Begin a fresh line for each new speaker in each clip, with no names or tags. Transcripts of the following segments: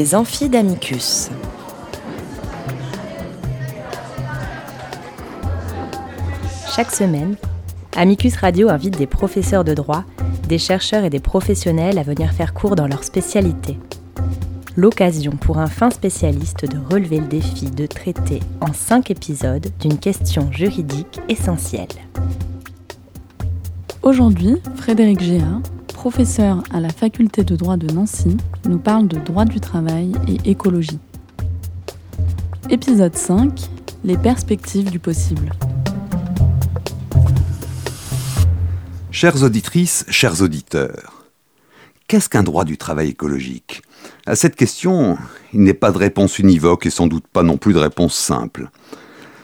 Les amphis d'Amicus. Chaque semaine, Amicus Radio invite des professeurs de droit, des chercheurs et des professionnels à venir faire cours dans leur spécialité. L'occasion pour un fin spécialiste de relever le défi de traiter en cinq épisodes d'une question juridique essentielle.
Aujourd'hui, Frédéric Géa, professeur à la faculté de droit de Nancy, nous parle de droit du travail et écologie. Épisode 5 Les perspectives du possible.
Chères auditrices, chers auditeurs, qu'est-ce qu'un droit du travail écologique? À cette question, il n'est pas de réponse univoque et sans doute pas non plus de réponse simple.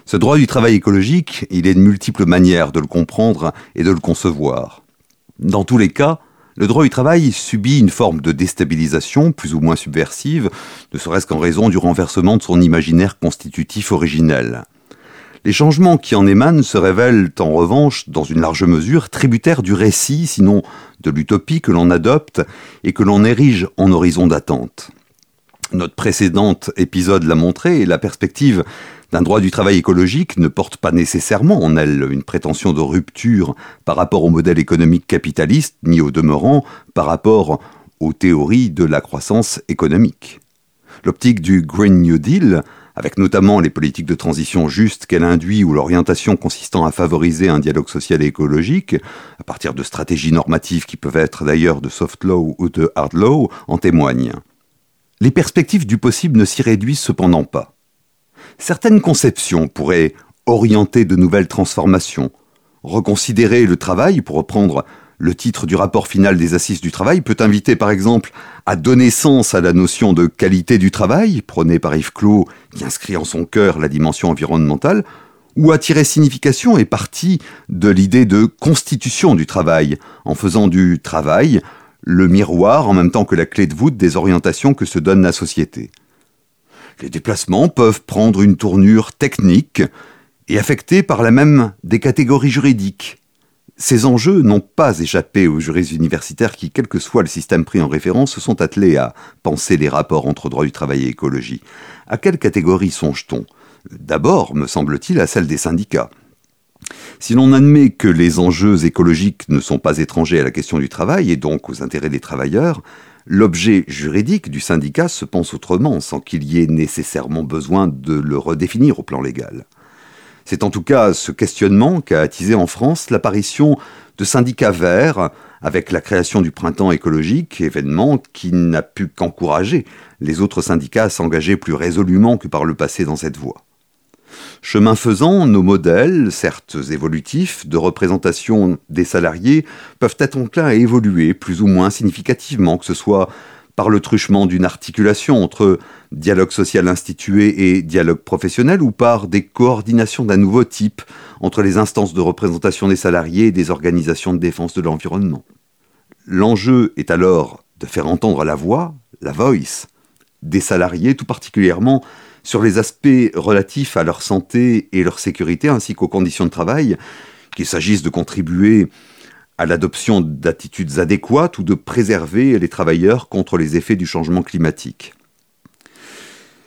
Ce droit du travail écologique, il est de multiples manières de le comprendre et de le concevoir. Dans tous les cas, le droit du travail subit une forme de déstabilisation plus ou moins subversive, ne serait-ce qu'en raison du renversement de son imaginaire constitutif originel. Les changements qui en émanent se révèlent en revanche, dans une large mesure, tributaires du récit, sinon de l'utopie que l'on adopte et que l'on érige en horizon d'attente. Notre précédent épisode l'a montré, et la perspective d'un droit du travail écologique ne porte pas nécessairement en elle une prétention de rupture par rapport au modèle économique capitaliste, ni au demeurant par rapport aux théories de la croissance économique. L'optique du Green New Deal, avec notamment les politiques de transition justes qu'elle induit ou l'orientation consistant à favoriser un dialogue social et écologique, à partir de stratégies normatives qui peuvent être d'ailleurs de soft law ou de hard law, en témoignent. Les perspectives du possible ne s'y réduisent cependant pas. Certaines conceptions pourraient orienter de nouvelles transformations, reconsidérer le travail, pour reprendre le titre du rapport final des assises du travail, peut inviter par exemple à donner sens à la notion de qualité du travail, prônée par Yves Clos, qui inscrit en son cœur la dimension environnementale, ou à tirer signification et partie de l'idée de constitution du travail, en faisant du travail le miroir en même temps que la clé de voûte des orientations que se donne la société les déplacements peuvent prendre une tournure technique et affecter par la même des catégories juridiques. Ces enjeux n'ont pas échappé aux juristes universitaires qui, quel que soit le système pris en référence, se sont attelés à penser les rapports entre droit du travail et écologie. À quelle catégorie songe-t-on? D'abord, me semble-t-il, à celle des syndicats. Si l'on admet que les enjeux écologiques ne sont pas étrangers à la question du travail et donc aux intérêts des travailleurs, L'objet juridique du syndicat se pense autrement, sans qu'il y ait nécessairement besoin de le redéfinir au plan légal. C'est en tout cas ce questionnement qu'a attisé en France l'apparition de syndicats verts, avec la création du printemps écologique, événement qui n'a pu qu'encourager les autres syndicats à s'engager plus résolument que par le passé dans cette voie. Chemin faisant, nos modèles, certes évolutifs, de représentation des salariés peuvent être enclins à évoluer plus ou moins significativement, que ce soit par le truchement d'une articulation entre dialogue social institué et dialogue professionnel ou par des coordinations d'un nouveau type entre les instances de représentation des salariés et des organisations de défense de l'environnement. L'enjeu est alors de faire entendre la voix, la voice, des salariés, tout particulièrement sur les aspects relatifs à leur santé et leur sécurité ainsi qu'aux conditions de travail, qu'il s'agisse de contribuer à l'adoption d'attitudes adéquates ou de préserver les travailleurs contre les effets du changement climatique.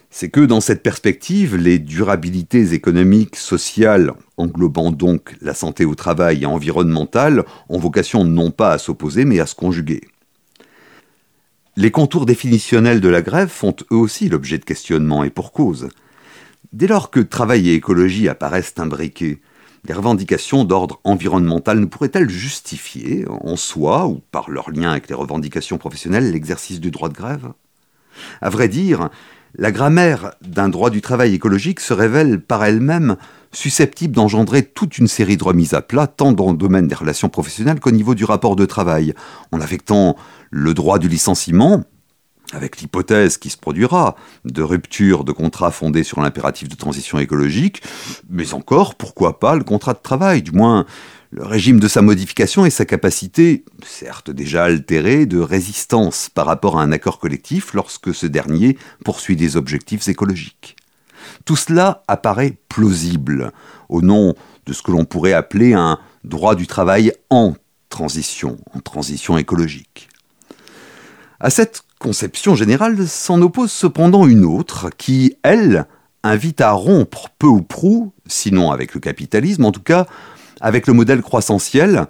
C'est que dans cette perspective, les durabilités économiques, sociales, englobant donc la santé au travail et environnementale, ont vocation non pas à s'opposer mais à se conjuguer. Les contours définitionnels de la grève font eux aussi l'objet de questionnements et pour cause. Dès lors que travail et écologie apparaissent imbriqués, les revendications d'ordre environnemental ne pourraient-elles justifier, en soi ou par leur lien avec les revendications professionnelles, l'exercice du droit de grève? À vrai dire, la grammaire d'un droit du travail écologique se révèle par elle-même susceptible d'engendrer toute une série de remises à plat, tant dans le domaine des relations professionnelles qu'au niveau du rapport de travail, en affectant le droit du licenciement, avec l'hypothèse qui se produira de rupture de contrat fondé sur l'impératif de transition écologique, mais encore, pourquoi pas, le contrat de travail, du moins le régime de sa modification et sa capacité, certes déjà altérée, de résistance par rapport à un accord collectif lorsque ce dernier poursuit des objectifs écologiques. Tout cela apparaît plausible au nom de ce que l'on pourrait appeler un droit du travail en transition, en transition écologique. À cette conception générale s'en oppose cependant une autre qui, elle, invite à rompre peu ou prou, sinon avec le capitalisme, en tout cas avec le modèle croissentiel,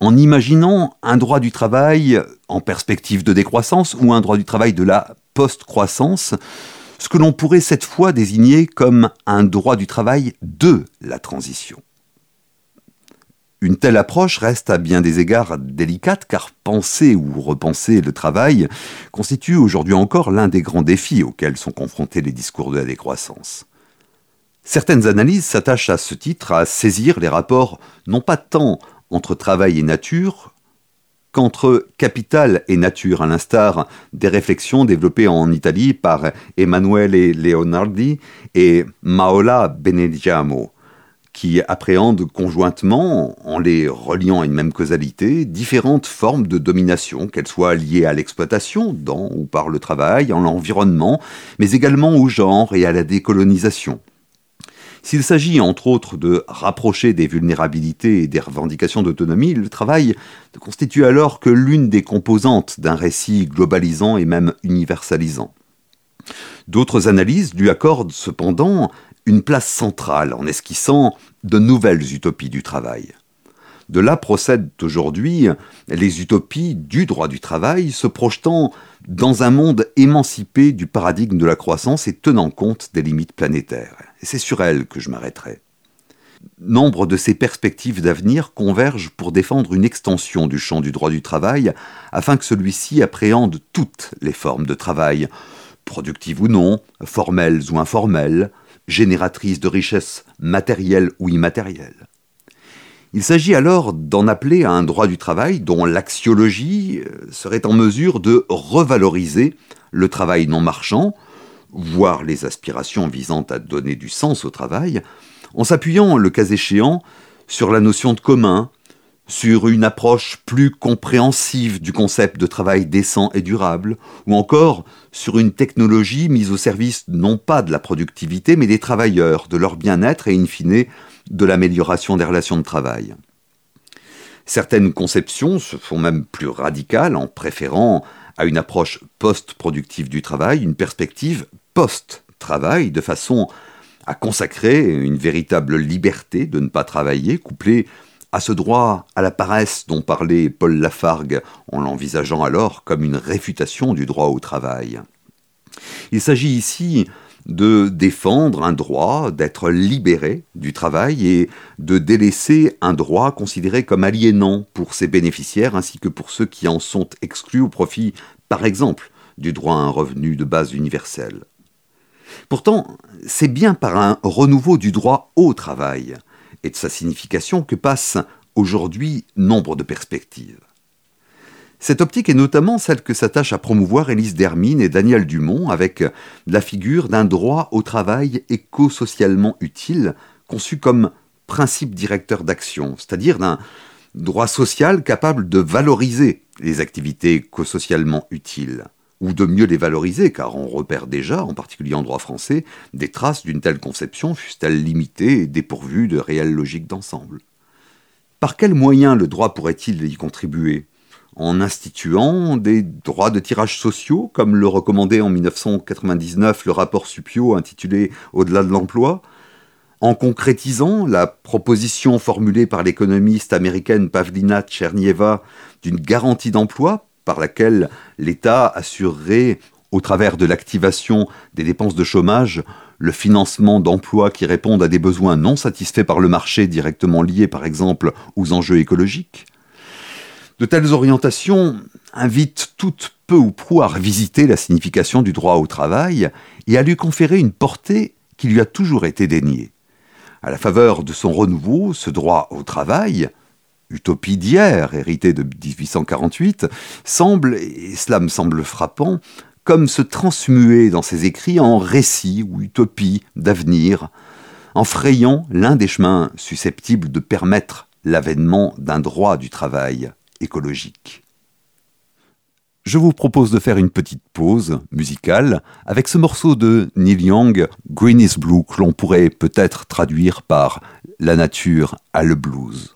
en imaginant un droit du travail en perspective de décroissance ou un droit du travail de la post-croissance, ce que l'on pourrait cette fois désigner comme un droit du travail de la transition. Une telle approche reste à bien des égards délicate car penser ou repenser le travail constitue aujourd'hui encore l'un des grands défis auxquels sont confrontés les discours de la décroissance. Certaines analyses s'attachent à ce titre à saisir les rapports non pas tant entre travail et nature qu'entre capital et nature, à l'instar des réflexions développées en Italie par Emanuele Leonardi et Maola Benediamo qui appréhendent conjointement, en les reliant à une même causalité, différentes formes de domination, qu'elles soient liées à l'exploitation, dans ou par le travail, en l'environnement, mais également au genre et à la décolonisation. S'il s'agit entre autres de rapprocher des vulnérabilités et des revendications d'autonomie, le travail ne constitue alors que l'une des composantes d'un récit globalisant et même universalisant. D'autres analyses lui accordent cependant une place centrale en esquissant de nouvelles utopies du travail. De là procèdent aujourd'hui les utopies du droit du travail se projetant dans un monde émancipé du paradigme de la croissance et tenant compte des limites planétaires. Et c'est sur elles que je m'arrêterai. Nombre de ces perspectives d'avenir convergent pour défendre une extension du champ du droit du travail afin que celui-ci appréhende toutes les formes de travail, productives ou non, formelles ou informelles, génératrice de richesses matérielles ou immatérielles. Il s'agit alors d'en appeler à un droit du travail dont l'axiologie euh, serait en mesure de revaloriser le travail non marchand, voire les aspirations visant à donner du sens au travail, en s'appuyant, le cas échéant, sur la notion de commun, sur une approche plus compréhensive du concept de travail décent et durable, ou encore sur une technologie mise au service non pas de la productivité, mais des travailleurs, de leur bien-être et in fine de l'amélioration des relations de travail. Certaines conceptions se font même plus radicales en préférant à une approche post-productive du travail une perspective post-travail de façon à consacrer une véritable liberté de ne pas travailler couplée à ce droit à la paresse dont parlait Paul Lafargue en l'envisageant alors comme une réfutation du droit au travail. Il s'agit ici de défendre un droit, d'être libéré du travail et de délaisser un droit considéré comme aliénant pour ses bénéficiaires ainsi que pour ceux qui en sont exclus au profit, par exemple, du droit à un revenu de base universel. Pourtant, c'est bien par un renouveau du droit au travail et de sa signification que passent aujourd'hui nombre de perspectives. Cette optique est notamment celle que s'attachent à promouvoir Élise Dermine et Daniel Dumont avec la figure d'un droit au travail éco-socialement utile, conçu comme principe directeur d'action, c'est-à-dire d'un droit social capable de valoriser les activités éco-socialement utiles ou de mieux les valoriser, car on repère déjà, en particulier en droit français, des traces d'une telle conception, fussent-elles limitées et dépourvues de réelle logique d'ensemble. Par quels moyens le droit pourrait-il y contribuer? En instituant des droits de tirage sociaux, comme le recommandait en 1999 le rapport Supio intitulé Au-delà de l'emploi en concrétisant la proposition formulée par l'économiste américaine Pavlina Tchernieva d'une garantie d'emploi par laquelle l'État assurerait, au travers de l'activation des dépenses de chômage, le financement d'emplois qui répondent à des besoins non satisfaits par le marché directement liés par exemple aux enjeux écologiques. De telles orientations invitent toutes peu ou prou à revisiter la signification du droit au travail et à lui conférer une portée qui lui a toujours été déniée. À la faveur de son renouveau, ce droit au travail, utopie d'hier, héritée de 1848, semble, et cela me semble frappant, comme se transmuer dans ses écrits en récits ou utopies d'avenir, en frayant l'un des chemins susceptibles de permettre l'avènement d'un droit du travail écologique. Je vous propose de faire une petite pause musicale avec ce morceau de Neil Young, Green is Blue, que l'on pourrait peut-être traduire par La nature a le blues.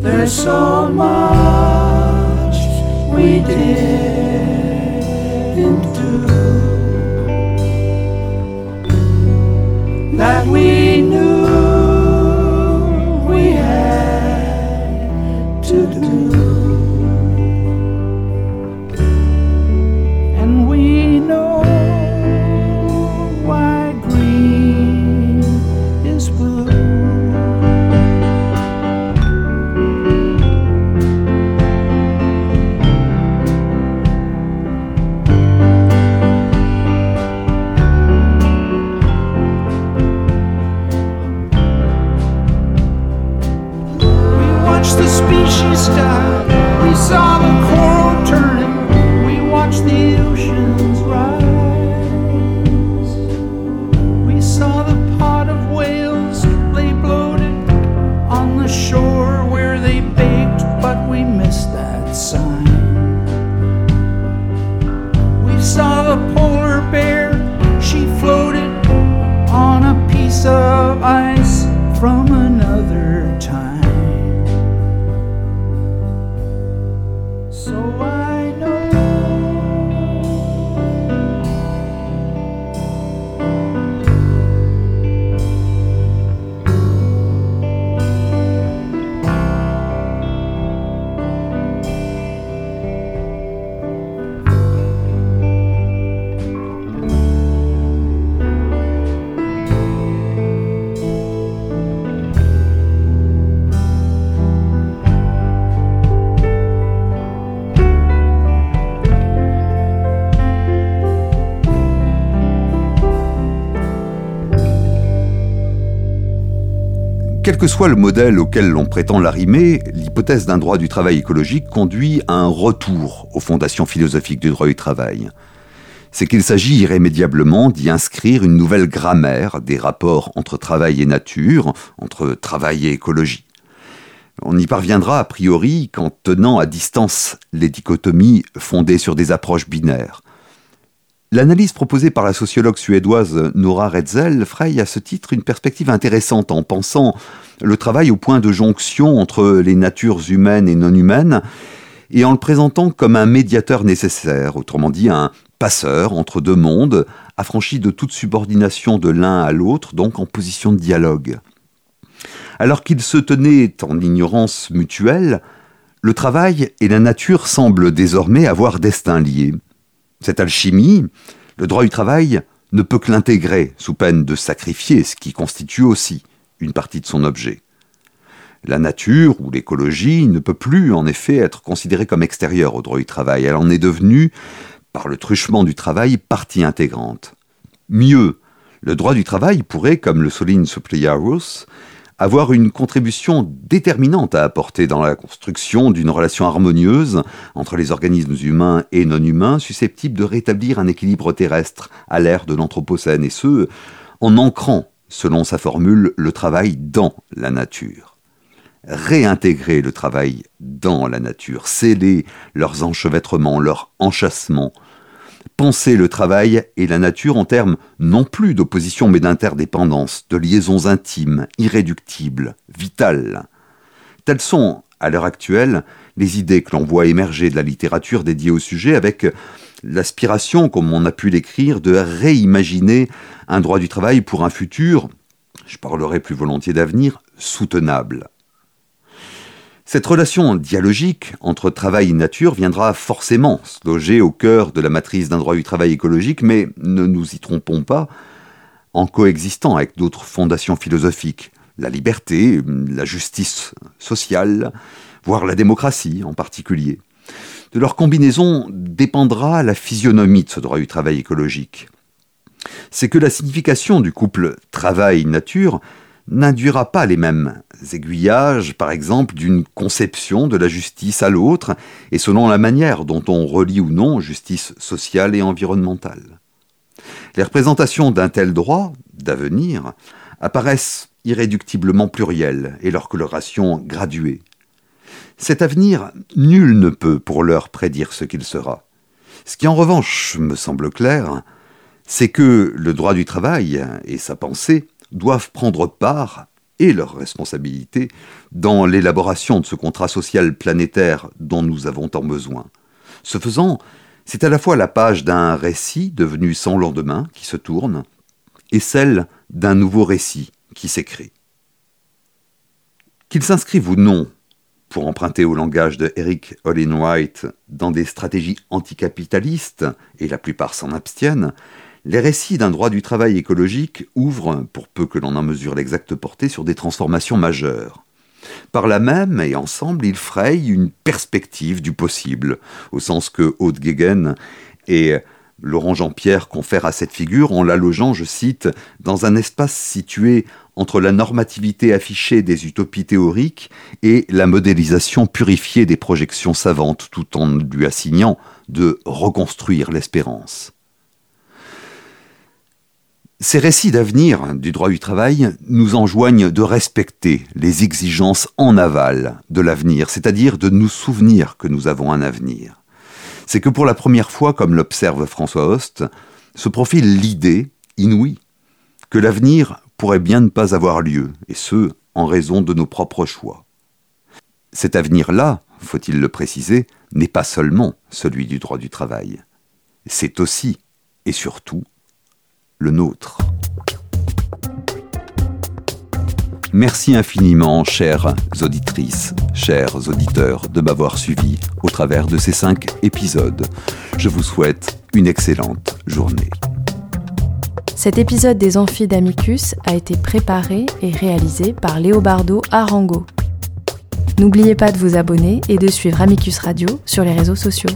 There's so much we didn't
Quel que soit le modèle auquel l'on prétend l'arrimer, l'hypothèse d'un droit du travail écologique conduit à un retour aux fondations philosophiques du droit du travail. C'est qu'il s'agit irrémédiablement d'y inscrire une nouvelle grammaire des rapports entre travail et nature, entre travail et écologie. On y parviendra a priori qu'en tenant à distance les dichotomies fondées sur des approches binaires. L'analyse proposée par la sociologue suédoise Nora Retzel fraye à ce titre une perspective intéressante en pensant le travail au point de jonction entre les natures humaines et non humaines et en le présentant comme un médiateur nécessaire, autrement dit un passeur entre deux mondes, affranchi de toute subordination de l'un à l'autre, donc en position de dialogue. Alors qu'ils se tenaient en ignorance mutuelle, le travail et la nature semblent désormais avoir destin lié. Cette alchimie, le droit du travail ne peut que l'intégrer, sous peine de sacrifier ce qui constitue aussi une partie de son objet. La nature ou l'écologie ne peut plus, en effet, être considérée comme extérieure au droit du travail. Elle en est devenue, par le truchement du travail, partie intégrante. Mieux, le droit du travail pourrait, comme le souligne avoir une contribution déterminante à apporter dans la construction d'une relation harmonieuse entre les organismes humains et non humains susceptible de rétablir un équilibre terrestre à l'ère de l'Anthropocène, et ce, en ancrant, selon sa formule, le travail dans la nature. Réintégrer le travail dans la nature, sceller leurs enchevêtrements, leurs enchâssements, penser le travail et la nature en termes non plus d'opposition mais d'interdépendance, de liaisons intimes, irréductibles, vitales. Telles sont, à l'heure actuelle, les idées que l'on voit émerger de la littérature dédiée au sujet avec l'aspiration, comme on a pu l'écrire, de réimaginer un droit du travail pour un futur, je parlerai plus volontiers d'avenir, soutenable. Cette relation dialogique entre travail et nature viendra forcément se loger au cœur de la matrice d'un droit du travail écologique, mais ne nous y trompons pas, en coexistant avec d'autres fondations philosophiques, la liberté, la justice sociale, voire la démocratie en particulier. De leur combinaison dépendra la physionomie de ce droit du travail écologique. C'est que la signification du couple travail-nature n'induira pas les mêmes aiguillages, par exemple, d'une conception de la justice à l'autre, et selon la manière dont on relie ou non justice sociale et environnementale. Les représentations d'un tel droit, d'avenir, apparaissent irréductiblement plurielles et leur coloration graduée. Cet avenir, nul ne peut pour l'heure prédire ce qu'il sera. Ce qui en revanche me semble clair, c'est que le droit du travail et sa pensée doivent prendre part et leur responsabilité dans l'élaboration de ce contrat social planétaire dont nous avons tant besoin. Ce faisant, c'est à la fois la page d'un récit devenu sans lendemain qui se tourne, et celle d'un nouveau récit qui s'écrit. Qu'il s'inscrive ou non, pour emprunter au langage de Eric Olin White, dans des stratégies anticapitalistes, et la plupart s'en abstiennent, les récits d'un droit du travail écologique ouvrent, pour peu que l'on en mesure l'exacte portée, sur des transformations majeures. Par là même et ensemble, ils frayent une perspective du possible, au sens que Haute Guéguen et Laurent Jean-Pierre confèrent à cette figure en la logeant, je cite, dans un espace situé entre la normativité affichée des utopies théoriques et la modélisation purifiée des projections savantes, tout en lui assignant de reconstruire l'espérance. Ces récits d'avenir du droit du travail nous enjoignent de respecter les exigences en aval de l'avenir, c'est-à-dire de nous souvenir que nous avons un avenir. C'est que pour la première fois, comme l'observe François Host, se profile l'idée, inouïe, que l'avenir pourrait bien ne pas avoir lieu, et ce, en raison de nos propres choix. Cet avenir-là, faut-il le préciser, n'est pas seulement celui du droit du travail, c'est aussi et surtout le nôtre. Merci infiniment, chères auditrices, chers auditeurs, de m'avoir suivi au travers de ces cinq épisodes. Je vous souhaite une excellente journée.
Cet épisode des Amphis d'Amicus a été préparé et réalisé par Léobardo Arango. N'oubliez pas de vous abonner et de suivre Amicus Radio sur les réseaux sociaux.